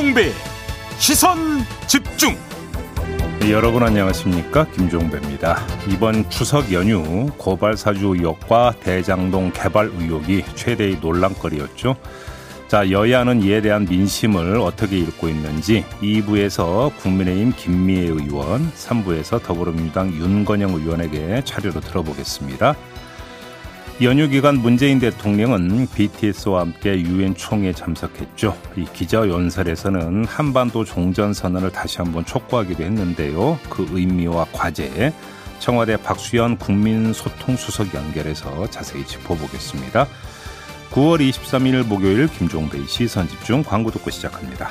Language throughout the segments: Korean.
김종배 시선 집중 네, 여러분 안녕하십니까 김종배입니다. 이번 추석 연휴 고발 사주 의혹과 대장동 개발 의혹이 최대의 논란거리였죠. 자 여야는 이에 대한 민심을 어떻게 읽고 있는지 2부에서 국민의힘 김미애 의원, 3부에서 더불어민주당 윤건영 의원에게 차례로 들어보겠습니다. 연휴 기간 문재인 대통령은 BTS와 함께 유엔 총회에 참석했죠. 이 기자 연설에서는 한반도 종전 선언을 다시 한번 촉구하기도 했는데요. 그 의미와 과제 청와대 박수현 국민소통수석 연결해서 자세히 짚어보겠습니다. 9월 23일 목요일 김종배의 시선 집중 광고 듣고 시작합니다.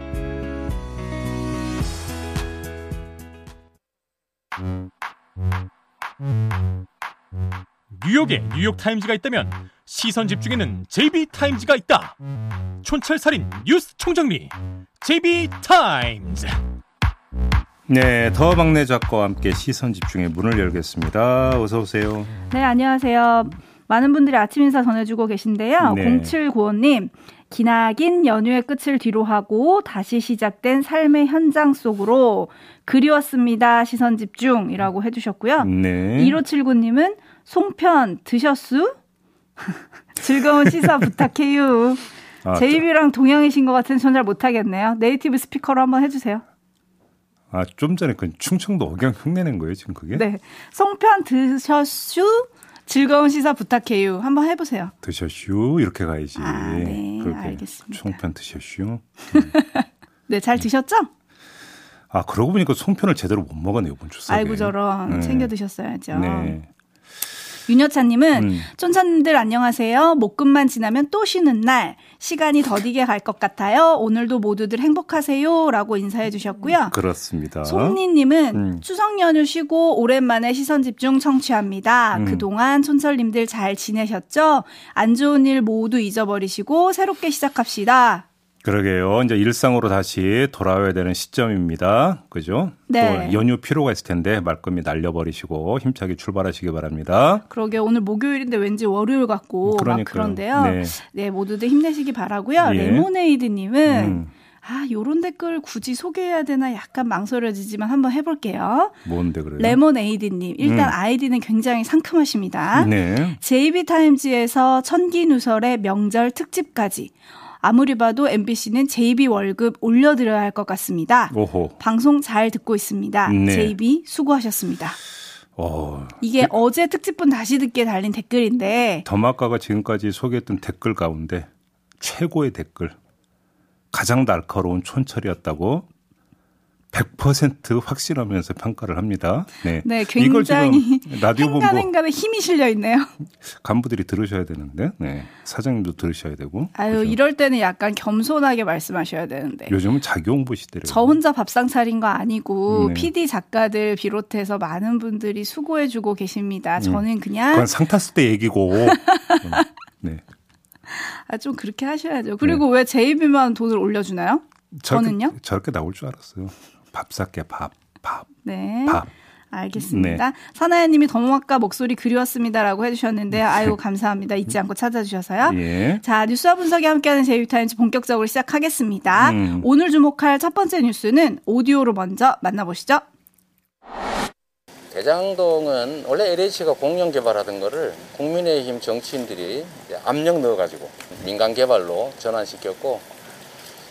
뉴욕에 뉴욕타임즈가 있다면 시선 집중에는 JB타임즈가 있다 촌철살인 뉴스 총정리 JB타임즈 네, 더 막내 작가와 함께 시선 집중의 문을 열겠습니다. 어서 오세요. 네, 안녕하세요. 많은 분들이 아침 인사 전해주고 계신데요. 네. 0795님, 기나긴 연휴의 끝을 뒤로 하고 다시 시작된 삶의 현장 속으로 그리웠습니다. 시선 집중이라고 해주셨고요. 네. 1579님은 송편 드셨수? 즐거운 시사 부탁해요. 아, 제이비랑 동양이신 것 같은데 전잘 못하겠네요. 네이티브 스피커로 한번 해주세요. 아, 좀 전에 그 충청도 억양 흉내낸 거예요, 지금 그게? 네. 송편 드셨슈? 즐거운 시사 부탁해요. 한번 해보세요. 드셨슈 이렇게 가야지. 아, 네, 그렇게 알겠습니다. 송편 드셨슈. 네, 잘 드셨죠? 아 그러고 보니까 송편을 제대로 못 먹었네 이번 추석에. 아이고 저런 네. 챙겨 드셨어야죠. 네. 윤여차님은 음. 촌천님들 안녕하세요. 목금만 지나면 또 쉬는 날 시간이 더디게 갈 것 같아요. 오늘도 모두들 행복하세요라고 인사해 주셨고요. 그렇습니다. 송니님은 음. 추석 연휴 쉬고 오랜만에 시선 집중 청취합니다. 음. 그동안 촌철님들 잘 지내셨죠? 안 좋은 일 모두 잊어버리시고 새롭게 시작합시다. 그러게요. 이제 일상으로 다시 돌아와야 되는 시점입니다. 그죠? 네. 또 연휴 피로가 있을 텐데 말끔히 날려버리시고 힘차게 출발하시기 바랍니다. 그러게 오늘 목요일인데 왠지 월요일 같고 막 그러니까요. 그런데요. 네. 네. 모두들 힘내시기 바라고요. 예. 레모네이드님은 음, 아 요런 댓글 굳이 소개해야 되나 약간 망설여지지만 한번 해볼게요. 뭔데 그래요? 레모네이드님 일단 음. 아이디는 굉장히 상큼하십니다. 네. JB타임즈에서 천기누설의 명절 특집까지 아무리 봐도 MBC는 JB 월급 올려드려야 할 것 같습니다. 오호. 방송 잘 듣고 있습니다. 네. JB 수고하셨습니다. 어, 이게 어제 특집분 다시 듣기에 달린 댓글인데 더마카가 지금까지 소개했던 댓글 가운데 최고의 댓글, 가장 날카로운 촌철이었다고 100% 확신하면서 평가를 합니다. 네. 네, 굉장히 지금 라디오 본부 행간행간에 힘이 실려 있네요. 간부들이 들으셔야 되는데, 네. 사장님도 들으셔야 되고. 아유, 그죠? 이럴 때는 약간 겸손하게 말씀하셔야 되는데. 요즘은 자기 홍보 시대래요. 저 혼자 밥상 차린 거 아니고 네. PD 작가들 비롯해서 많은 분들이 수고해 주고 계십니다. 저는 그냥 음. 그건 상 탔을 때 얘기고. 음, 네. 아, 좀 그렇게 하셔야죠. 그리고 왜 JB만 돈을 올려주나요? 저렇게, 저는요? 저렇게 나올 줄 알았어요. 밥 살게 밥, 밥, 네. 밥. 알겠습니다. 선아야님이 더모아까 목소리 그리웠습니다라고 해주셨는데 아이고 감사합니다. 잊지 않고 찾아주셔서요. 예. 자 뉴스와 분석이 함께하는 제이타임즈 본격적으로 시작하겠습니다. 음. 오늘 주목할 첫 번째 뉴스는 오디오로 먼저 만나보시죠. 대장동은 원래 LH가 공영 개발하던 거를 국민의힘 정치인들이 압력 넣어가지고 민간 개발로 전환시켰고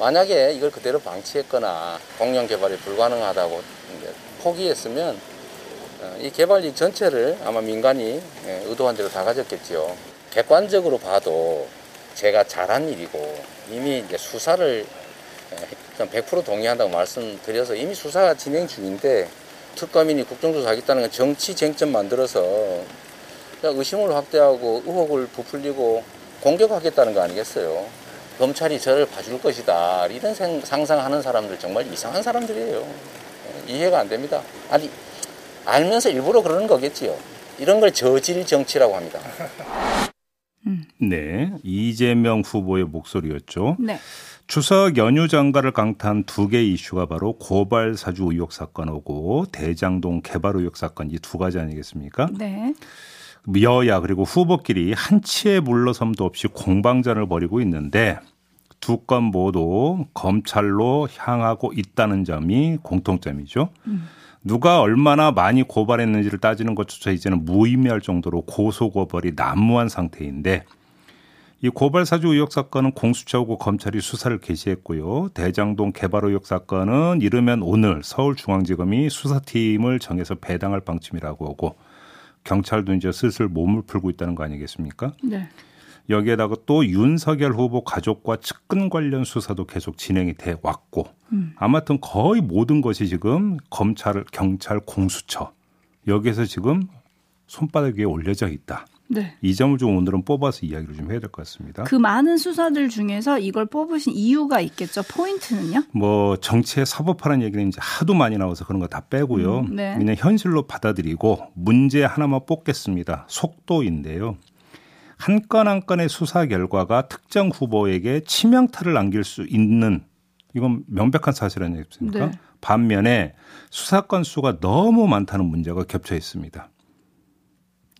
만약에 이걸 그대로 방치했거나 공영 개발이 불가능하다고 이제 포기했으면 어, 이 개발지 전체를 아마 민간이 예, 의도한 대로 다 가졌겠지요. 객관적으로 봐도 제가 잘한 일이고 이미 이제 수사를 예, 100% 동의한다고 말씀드려서 이미 수사가 진행 중인데 특검인이 국정조사 하겠다는 건 정치 쟁점 만들어서 의심을 확대하고 의혹을 부풀리고 공격하겠다는 거 아니겠어요? 검찰이 저를 봐줄 것이다. 이런 생- 상상하는 사람들 정말 이상한 사람들이에요. 예, 이해가 안 됩니다. 아니, 알면서 일부러 그러는 거겠지요. 이런 걸 저질 정치라고 합니다. 네, 이재명 후보의 목소리였죠. 네. 추석 연휴 전가를 강타한 두 개의 이슈가 바로 고발 사주 의혹 사건하고 대장동 개발 의혹 사건 이 두 가지 아니겠습니까? 네. 여야 그리고 후보끼리 한치의 물러섬도 없이 공방전을 벌이고 있는데 두 건 모두 검찰로 향하고 있다는 점이 공통점이죠. 누가 얼마나 많이 고발했는지를 따지는 것조차 이제는 무의미할 정도로 고소 고발이 난무한 상태인데 이 고발 사주 의혹 사건은 공수처하고 검찰이 수사를 개시했고요. 대장동 개발 의혹 사건은 이르면 오늘 서울중앙지검이 수사팀을 정해서 배당할 방침이라고 하고 경찰도 이제 슬슬 몸을 풀고 있다는 거 아니겠습니까? 네. 여기에다가 또 윤석열 후보 가족과 측근 관련 수사도 계속 진행이 돼 왔고 아무튼 거의 모든 것이 지금 검찰, 경찰, 공수처 여기에서 지금 손바닥 위에 올려져 있다. 네. 이 점을 좀 오늘은 뽑아서 이야기를 좀 해야 될 것 같습니다. 그 많은 수사들 중에서 이걸 뽑으신 이유가 있겠죠. 포인트는요? 뭐 정치의 사법화라는 얘기는 이제 하도 많이 나와서 그런 거 다 빼고요. 음, 네. 그냥 현실로 받아들이고 문제 하나만 뽑겠습니다. 속도인데요. 한 건 한 건의 수사 결과가 특정 후보에게 치명타를 남길 수 있는 이건 명백한 사실 아니겠습니까? 네. 반면에 수사 건 수가 너무 많다는 문제가 겹쳐 있습니다.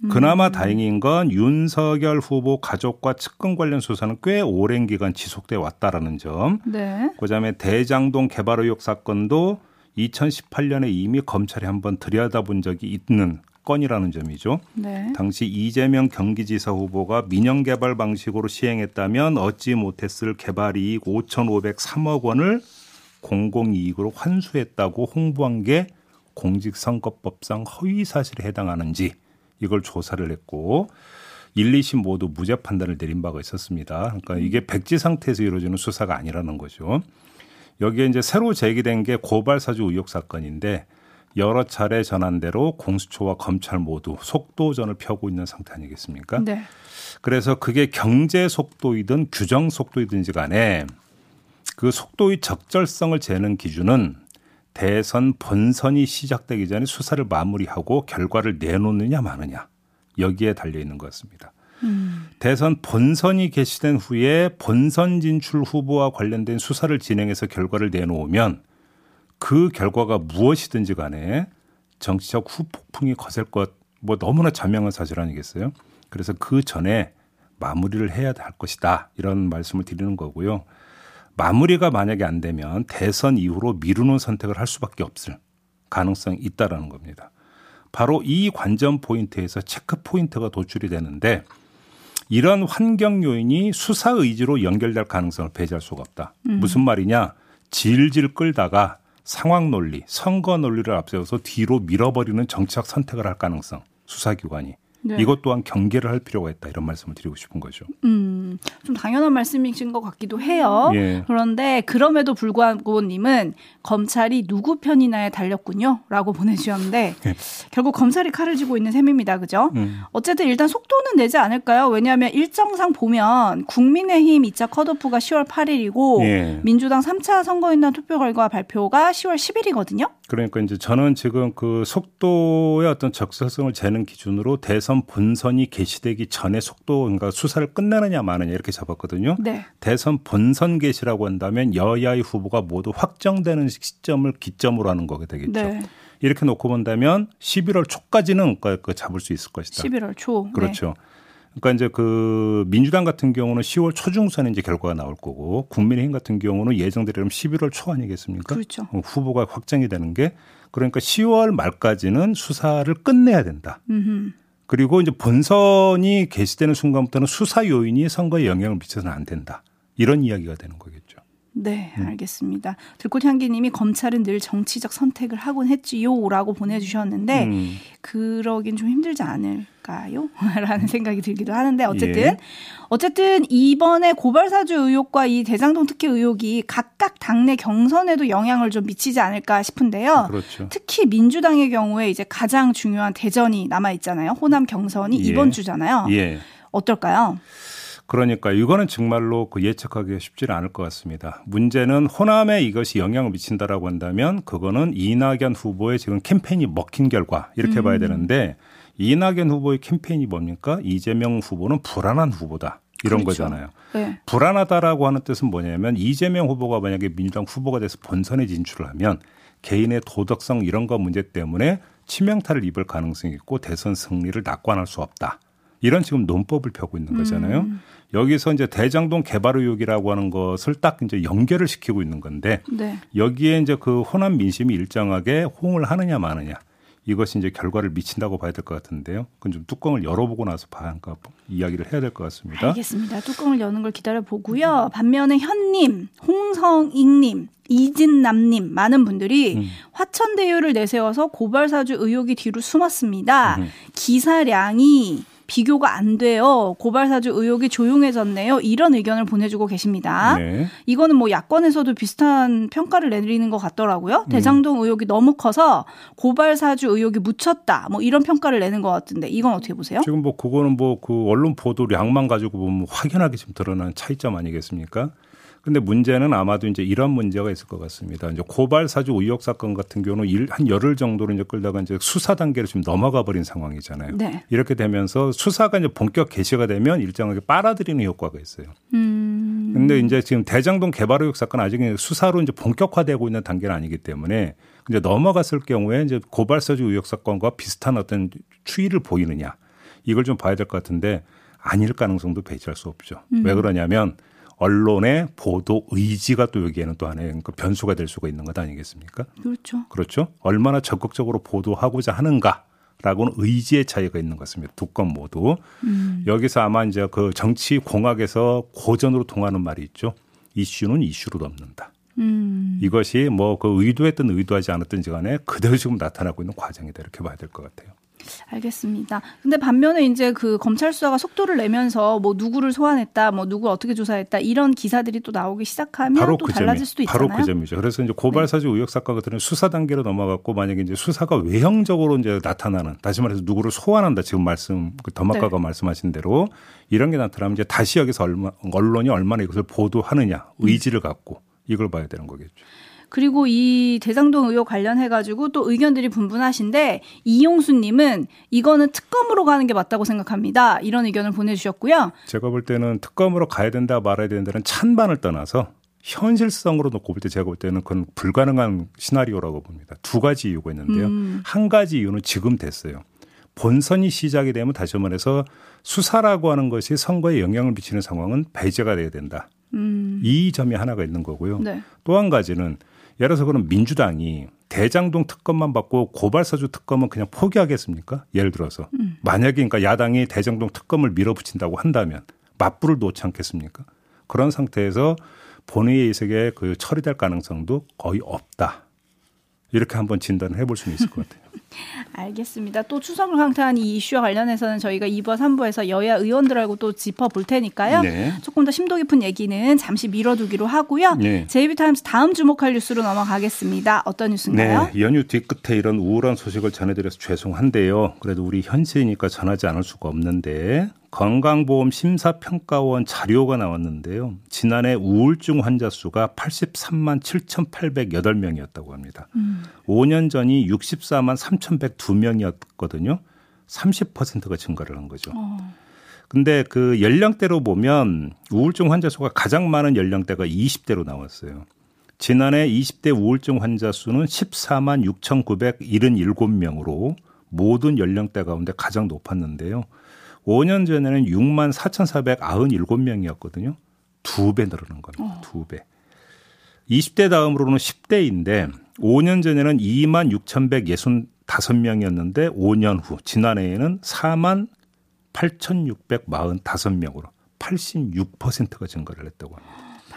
그나마 음. 다행인 건 윤석열 후보 가족과 측근 관련 수사는 꽤 오랜 기간 지속돼 왔다라는 점. 네. 그다음에 대장동 개발 의혹 사건도 2018년에 이미 검찰이 한번 들여다본 적이 있는 건이라는 점이죠. 네. 당시 이재명 경기지사 후보가 민영 개발 방식으로 시행했다면 얻지 못했을 개발 이익 5,503억 원을 공공 이익으로 환수했다고 홍보한 게 공직선거법상 허위 사실에 해당하는지 이걸 조사를 했고 1, 2심 모두 무죄 판단을 내린 바가 있었습니다. 그러니까 이게 백지 상태에서 이루어지는 수사가 아니라는 거죠. 여기에 이제 새로 제기된 게 고발 사주 의혹 사건인데 여러 차례 전환대로 공수처와 검찰 모두 속도전을 펴고 있는 상태 아니겠습니까? 네. 그래서 그게 경제 속도이든 규정 속도이든지 간에 그 속도의 적절성을 재는 기준은 대선 본선이 시작되기 전에 수사를 마무리하고 결과를 내놓느냐 마느냐 여기에 달려 있는 것 같습니다. 대선 본선이 개시된 후에 본선 진출 후보와 관련된 수사를 진행해서 결과를 내놓으면 그 결과가 무엇이든지 간에 정치적 후폭풍이 거셀 것 뭐 너무나 자명한 사실 아니겠어요? 그래서 그 전에 마무리를 해야 할 것이다 이런 말씀을 드리는 거고요. 마무리가 만약에 안 되면 대선 이후로 미루는 선택을 할 수밖에 없을 가능성이 있다라는 겁니다. 바로 이 관전 포인트에서 체크 포인트가 도출이 되는데 이런 환경 요인이 수사 의지로 연결될 가능성을 배제할 수가 없다. 무슨 말이냐? 질질 끌다가 상황 논리, 선거 논리를 앞세워서 뒤로 밀어버리는 정치적 선택을 할 가능성, 수사기관이. 네. 이것 또한 경계를 할 필요가 있다. 이런 말씀을 드리고 싶은 거죠. 음, 좀 당연한 말씀이신 것 같기도 해요. 예. 그런데 그럼에도 불구하고 님은 검찰이 누구 편이나에 달렸군요. 라고 보내주셨는데 예. 결국 검찰이 칼을 쥐고 있는 셈입니다. 그죠? 음. 어쨌든 일단 속도는 내지 않을까요? 왜냐하면 일정상 보면 국민의힘 2차 컷오프가 10월 8일이고 예. 민주당 3차 선거인단 투표 결과 발표가 10월 10일이거든요. 그러니까 이제 저는 지금 그 속도의 어떤 적절성을 재는 기준으로 대선 본선이 개시되기 전에 속도, 그러니까 수사를 끝내느냐 마느냐 이렇게 잡았거든요. 네. 대선 본선 개시라고 한다면 여야의 후보가 모두 확정되는 시점을 기점으로 하는 거게 되겠죠. 네. 이렇게 놓고 본다면 11월 초까지는 그- 그 잡을 수 있을 것이다. 11월 초. 네. 그렇죠. 그러니까 이제 그 민주당 같은 경우는 10월 초중순에 이제 결과가 나올 거고 국민의힘 같은 경우는 예정대로면 11월 초 아니겠습니까? 그렇죠. 어, 후보가 확정이 되는 게 그러니까 10월 말까지는 수사를 끝내야 된다. 음흠. 그리고 이제 본선이 개시되는 순간부터는 수사 요인이 선거에 영향을 미쳐서는 안 된다. 이런 이야기가 되는 거겠죠. 네, 음. 알겠습니다. 들꽃향기님이 검찰은 늘 정치적 선택을 하곤 했지요라고 보내주셨는데 음. 그러긴 좀 힘들지 않을까요? 라는 생각이 들기도 하는데 어쨌든 예. 어쨌든 이번에 고발사주 의혹과 이 대장동 특혜 의혹이 각각 당내 경선에도 영향을 좀 미치지 않을까 싶은데요. 그렇죠. 특히 민주당의 경우에 이제 가장 중요한 대전이 남아 있잖아요. 호남 경선이 예. 이번 주잖아요. 예. 어떨까요? 그러니까 이거는 정말로 그 예측하기가 쉽지는 않을 것 같습니다. 문제는 호남에 이것이 영향을 미친다라고 한다면 그거는 이낙연 후보의 지금 캠페인이 먹힌 결과 이렇게 봐야 되는데 이낙연 후보의 캠페인이 뭡니까? 이재명 후보는 불안한 후보다. 이런 그렇죠. 거잖아요. 네. 불안하다라고 하는 뜻은 뭐냐면 이재명 후보가 만약에 민주당 후보가 돼서 본선에 진출을 하면 개인의 도덕성 이런 거 문제 때문에 치명타를 입을 가능성이 있고 대선 승리를 낙관할 수 없다. 이런 지금 논법을 펴고 있는 거잖아요. 음. 여기서 이제 대장동 개발 의혹이라고 하는 것을 딱 이제 연결을 시키고 있는 건데 네. 여기에 이제 그 호남 민심이 일정하게 호응을 하느냐 마느냐 이것이 이제 결과를 미친다고 봐야 될 것 같은데요. 그건 좀 뚜껑을 열어보고 나서 봐한가 이야기를 해야 될 것 같습니다. 알겠습니다. 뚜껑을 여는 걸 기다려 보고요. 반면에 현님, 홍성익님, 이진남님 많은 분들이 음. 화천대유를 내세워서 고발사주 의혹이 뒤로 숨었습니다. 음. 기사량이 비교가 안 돼요. 고발사주 의혹이 조용해졌네요. 이런 의견을 보내주고 계십니다. 네. 이거는 뭐 야권에서도 비슷한 평가를 내리는 것 같더라고요. 음. 대장동 의혹이 너무 커서 고발사주 의혹이 묻혔다. 뭐 이런 평가를 내는 것 같은데 이건 어떻게 보세요? 지금 뭐 그거는 뭐 그 언론 보도량만 가지고 보면 확연하게 지금 드러나는 차이점 아니겠습니까? 근데 문제는 아마도 이제 이런 문제가 있을 것 같습니다. 이제 고발 사주 의혹 사건 같은 경우는 일, 한 열흘 정도로 이제 끌다가 이제 수사 단계로 지금 넘어가 버린 상황이잖아요. 네. 이렇게 되면서 수사가 이제 본격 개시가 되면 일정하게 빨아들이는 효과가 있어요. 음. 근데 이제 지금 대장동 개발 의혹 사건 아직 수사로 이제 본격화되고 있는 단계는 아니기 때문에 이제 넘어갔을 경우에 이제 고발 사주 의혹 사건과 비슷한 어떤 추이를 보이느냐 이걸 좀 봐야 될 것 같은데 아닐 가능성도 배제할 수 없죠. 왜 그러냐면 언론의 보도 의지가 또 여기에는 또 하나의 그 변수가 될 수가 있는 것 아니겠습니까? 그렇죠. 그렇죠. 얼마나 적극적으로 보도하고자 하는가 라고는 의지의 차이가 있는 것 같습니다. 두 건 모두. 여기서 아마 이제 그 정치 공학에서 고전으로 통하는 말이 있죠. 이슈는 이슈로 넘는다. 음. 이것이 뭐 그 의도했든 의도하지 않았든지 간에 그대로 지금 나타나고 있는 과정이다 이렇게 봐야 될 것 같아요. 알겠습니다. 근데 반면에 이제 그 검찰 수사가 속도를 내면서 뭐 누구를 소환했다, 뭐 누구 어떻게 조사했다 이런 기사들이 또 나오기 시작하면 바로 또 그 달라질 점이 수도 있잖아요. 네. 바로 그 점이죠. 그래서 이제 고발사주 의혹 사건 같은 수사 단계로 넘어갔고 만약에 이제 수사가 외형적으로 이제 나타나는 다시 말해서 누구를 소환한다 지금 말씀 그 더마카가 네. 말씀하신 대로 이런 게 나타나면 이제 다시 여기서 얼마 언론이 얼마나 이것을 보도하느냐 음. 의지를 갖고 이걸 봐야 되는 거겠죠. 그리고 이 대장동 의혹 관련해 가지고 또 의견들이 분분하신데 이용수 님은 이거는 특검으로 가는 게 맞다고 생각합니다. 이런 의견을 보내 주셨고요. 제가 볼 때는 특검으로 가야 된다 말아야 된다는 찬반을 떠나서 현실성으로 놓고 볼 때 제가 볼 때는 그건 불가능한 시나리오라고 봅니다. 두 가지 이유가 있는데요. 음. 한 가지 이유는 지금 됐어요. 본선이 시작이 되면 다시 말해서 수사라고 하는 것이 선거에 영향을 미치는 상황은 배제가 돼야 된다. 음, 이 점이 하나가 있는 거고요. 네. 또한 가지는 예를 들어서 그럼 민주당이 대장동 특검만 받고 고발사주 특검은 그냥 포기하겠습니까? 예를 들어서 만약에 그러니까 야당이 대장동 특검을 밀어붙인다고 한다면 맞불을 놓지 않겠습니까? 그런 상태에서 본회의 의석에 그 처리될 가능성도 거의 없다. 이렇게 한번 진단을 해볼 수는 있을 것 같아요. 알겠습니다. 또 추석을 강타한 이 이슈와 관련해서는 저희가 2부, 3부에서 여야 의원들하고 또 짚어볼 테니까요. 네. 조금 더 심도 깊은 얘기는 잠시 미뤄두기로 하고요. 네. 제이비타임스 다음 주목할 뉴스로 넘어가겠습니다. 어떤 뉴스인가요? 네, 연휴 뒤끝에 이런 우울한 소식을 전해드려서 죄송한데요. 그래도 우리 현지니까 전하지 않을 수가 없는데 건강보험 심사평가원 자료가 나왔는데요. 지난해 우울증 환자 수가 83만 7,808명이었다고 합니다. 5년 전이 64만 3,102명이었거든요. 30%가 증가를 한 거죠. 어, 근데 그 연령대로 보면 우울증 환자 수가 가장 많은 연령대가 20대로 나왔어요. 지난해 20대 우울증 환자 수는 14만 6,977명으로 모든 연령대 가운데 가장 높았는데요. 5년 전에는 6만 4,497명이었거든요. 두 배 늘어난 겁니다. 두 배. 20대 다음으로는 10대인데 5년 전에는 2만 6,165명이었는데 5년 후 지난해에는 4만 8,645명으로 86%가 증가를 했다고 합니다.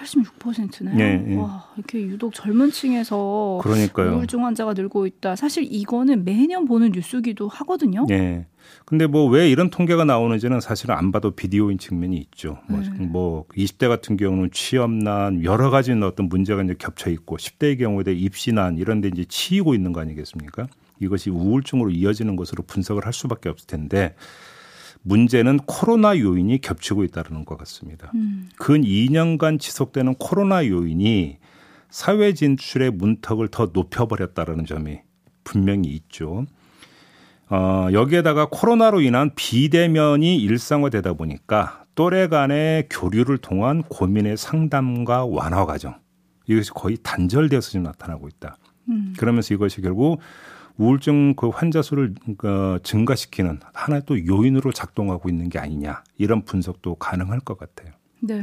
86%네요. 예, 예. 와, 이렇게 유독 젊은 층에서 그러니까요. 우울증 환자가 늘고 있다. 사실 이거는 매년 보는 뉴스기도 하거든요. 예. 근데 뭐 왜 이런 통계가 나오는지는 사실은 안 봐도 비디오인 측면이 있죠. 뭐, 네. 뭐 20대 같은 경우는 취업난 여러 가지 어떤 문제가 이제 겹쳐 있고 10대의 경우에 대해 입시난 이런 데 이제 치이고 있는 거 아니겠습니까? 이것이 우울증으로 이어지는 것으로 분석을 할 수밖에 없을 텐데 문제는 코로나 요인이 겹치고 있다는 것 같습니다. 음. 근 2년간 지속되는 코로나 요인이 사회 진출의 문턱을 더 높여버렸다는 점이 분명히 있죠. 어, 여기에다가 코로나로 인한 비대면이 일상화되다 보니까 또래 간의 교류를 통한 고민의 상담과 완화 과정 이것이 거의 단절되어서 지금 나타나고 있다. 음. 그러면서 이것이 결국 우울증 그 환자 수를 그 증가시키는 하나의 또 요인으로 작동하고 있는 게 아니냐 이런 분석도 가능할 것 같아요. 네.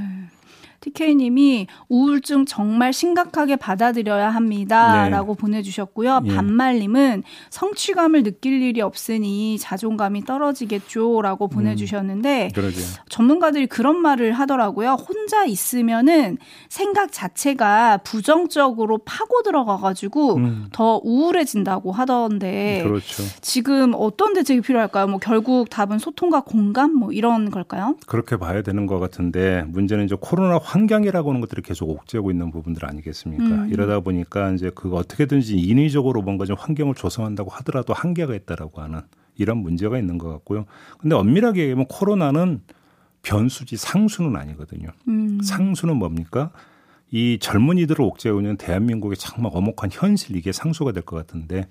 TK님이 우울증 정말 심각하게 받아들여야 합니다라고 네. 보내주셨고요. 예. 반말님은 성취감을 느낄 일이 없으니 자존감이 떨어지겠죠 라고 음. 보내주셨는데 음, 전문가들이 그런 말을 하더라고요. 혼자 있으면은 생각 자체가 부정적으로 파고 들어가가지고 음. 더 우울해진다고 하던데 그렇죠. 지금 어떤 대책이 필요할까요? 뭐 결국 답은 소통과 공감 뭐 이런 걸까요? 그렇게 봐야 되는 것 같은데 문제는 이제 코로 나 환경이라고 하는 것들이 계속 옥죄고 있는 부분들 아니겠습니까? 음. 이러다 보니까 이제 그거 어떻게든지 인위적으로 뭔가 좀 환경을 조성한다고 하더라도 한계가 있다라고 하는 이런 문제가 있는 것 같고요. 근데 엄밀하게 얘기하면 코로나는 변수지 상수는 아니거든요. 음. 상수는 뭡니까? 이 젊은이들을 옥죄고 있는 대한민국의 정말 어목한 현실 이게 상수가 될 것 같은데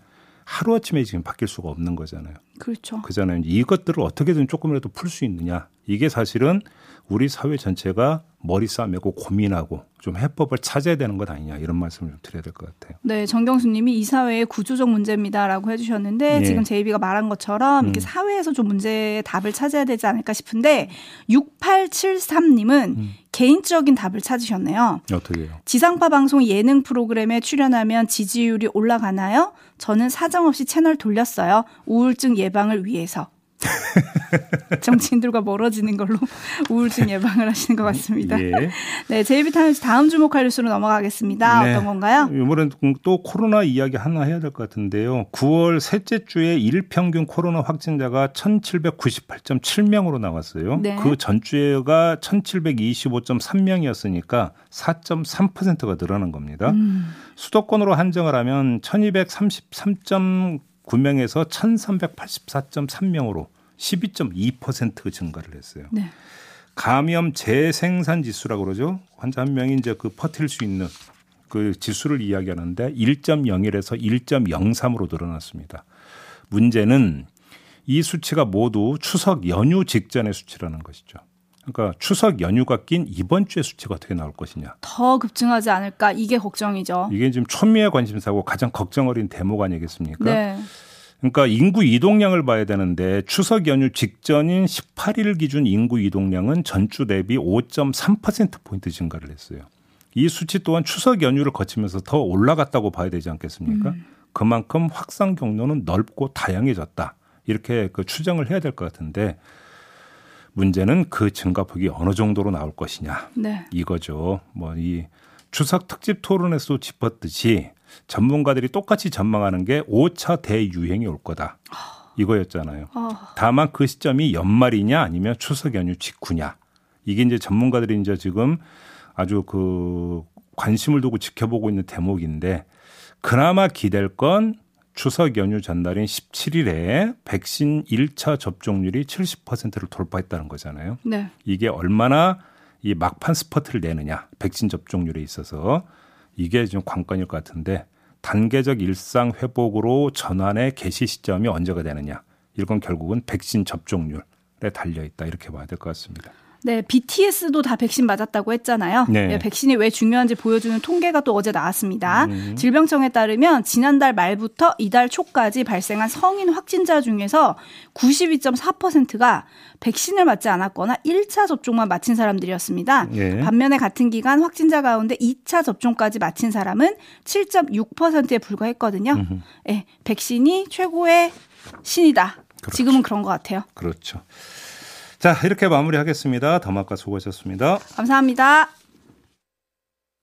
하루아침에 지금 바뀔 수가 없는 거잖아요. 그렇죠. 그잖아요. 이것들을 어떻게든 조금이라도 풀 수 있느냐. 이게 사실은 우리 사회 전체가 머리 싸매고 고민하고 좀 해법을 찾아야 되는 것 아니냐 이런 말씀을 좀 드려야 될 것 같아요. 네, 정경수님이 이 사회의 구조적 문제입니다라고 해주셨는데 예. 지금 제이비가 말한 것처럼 이렇게 음. 사회에서 좀 문제의 답을 찾아야 되지 않을까 싶은데 6873님은 음. 개인적인 답을 찾으셨네요. 어떻게요? 지상파 방송 예능 프로그램에 출연하면 지지율이 올라가나요? 저는 사정없이 채널 돌렸어요. 우울증 예방을 위해서. 정치인들과 멀어지는 걸로 우울증 예방을 하시는 것 같습니다. 예. 네, 제이비타임즈 다음 주목할 뉴스로 넘어가겠습니다. 네. 어떤 건가요? 이번엔 또 코로나 이야기 하나 해야 될 것 같은데요. 9월 셋째 주에 일평균 코로나 확진자가 1,798.7명으로 나왔어요. 네. 그 전주에가 1,725.3명이었으니까 4.3%가 늘어난 겁니다. 음. 수도권으로 한정을 하면 1,233. 9명에서 1,384.3명으로 12.2% 증가를 했어요. 네. 감염 재생산 지수라고 그러죠. 환자 한 명이 이제 그 버틸 수 있는 그 지수를 이야기하는데 1.01에서 1.03으로 늘어났습니다. 문제는 이 수치가 모두 추석 연휴 직전의 수치라는 것이죠. 그러니까 추석 연휴가 낀 이번 주의 수치가 어떻게 나올 것이냐. 더 급증하지 않을까 이게 걱정이죠. 이게 지금 천미의 관심사고 가장 걱정 어린 대목 아니겠습니까? 네. 그러니까 인구 이동량을 봐야 되는데 추석 연휴 직전인 18일 기준 인구 이동량은 전주 대비 5.3% 포인트 증가를 했어요. 이 수치 또한 추석 연휴를 거치면서 더 올라갔다고 봐야 되지 않겠습니까? 음. 그만큼 확산 경로는 넓고 다양해졌다. 이렇게 그 추정을 해야 될 것 같은데 문제는 그 증가폭이 어느 정도로 나올 것이냐. 네. 이거죠. 뭐 이 추석 특집 토론에서도 짚었듯이 전문가들이 똑같이 전망하는 게 5차 대유행이 올 거다. 이거였잖아요. 다만 그 시점이 연말이냐 아니면 추석 연휴 직후냐. 이게 이제 전문가들이 이제 지금 아주 그 관심을 두고 지켜보고 있는 대목인데 그나마 기댈 건 추석 연휴 전날인 17일에 백신 1차 접종률이 70%를 돌파했다는 거잖아요. 네. 이게 얼마나 이 막판 스퍼트를 내느냐, 백신 접종률에 있어서 이게 좀 관건일 것 같은데 단계적 일상 회복으로 전환의 개시 시점이 언제가 되느냐. 이건 결국은 백신 접종률에 달려 있다 이렇게 봐야 될 것 같습니다. 네, BTS도 다 백신 맞았다고 했잖아요. 네. 네, 백신이 왜 중요한지 보여주는 통계가 또 어제 나왔습니다. 음. 질병청에 따르면 지난달 말부터 이달 초까지 발생한 성인 확진자 중에서 92.4%가 백신을 맞지 않았거나 1차 접종만 마친 사람들이었습니다. 네. 반면에 같은 기간 확진자 가운데 2차 접종까지 마친 사람은 7.6%에 불과했거든요. 음. 네, 백신이 최고의 신이다. 그렇죠. 지금은 그런 것 같아요. 그렇죠. 자, 이렇게 마무리하겠습니다. 더마카 수고하셨습니다. 감사합니다.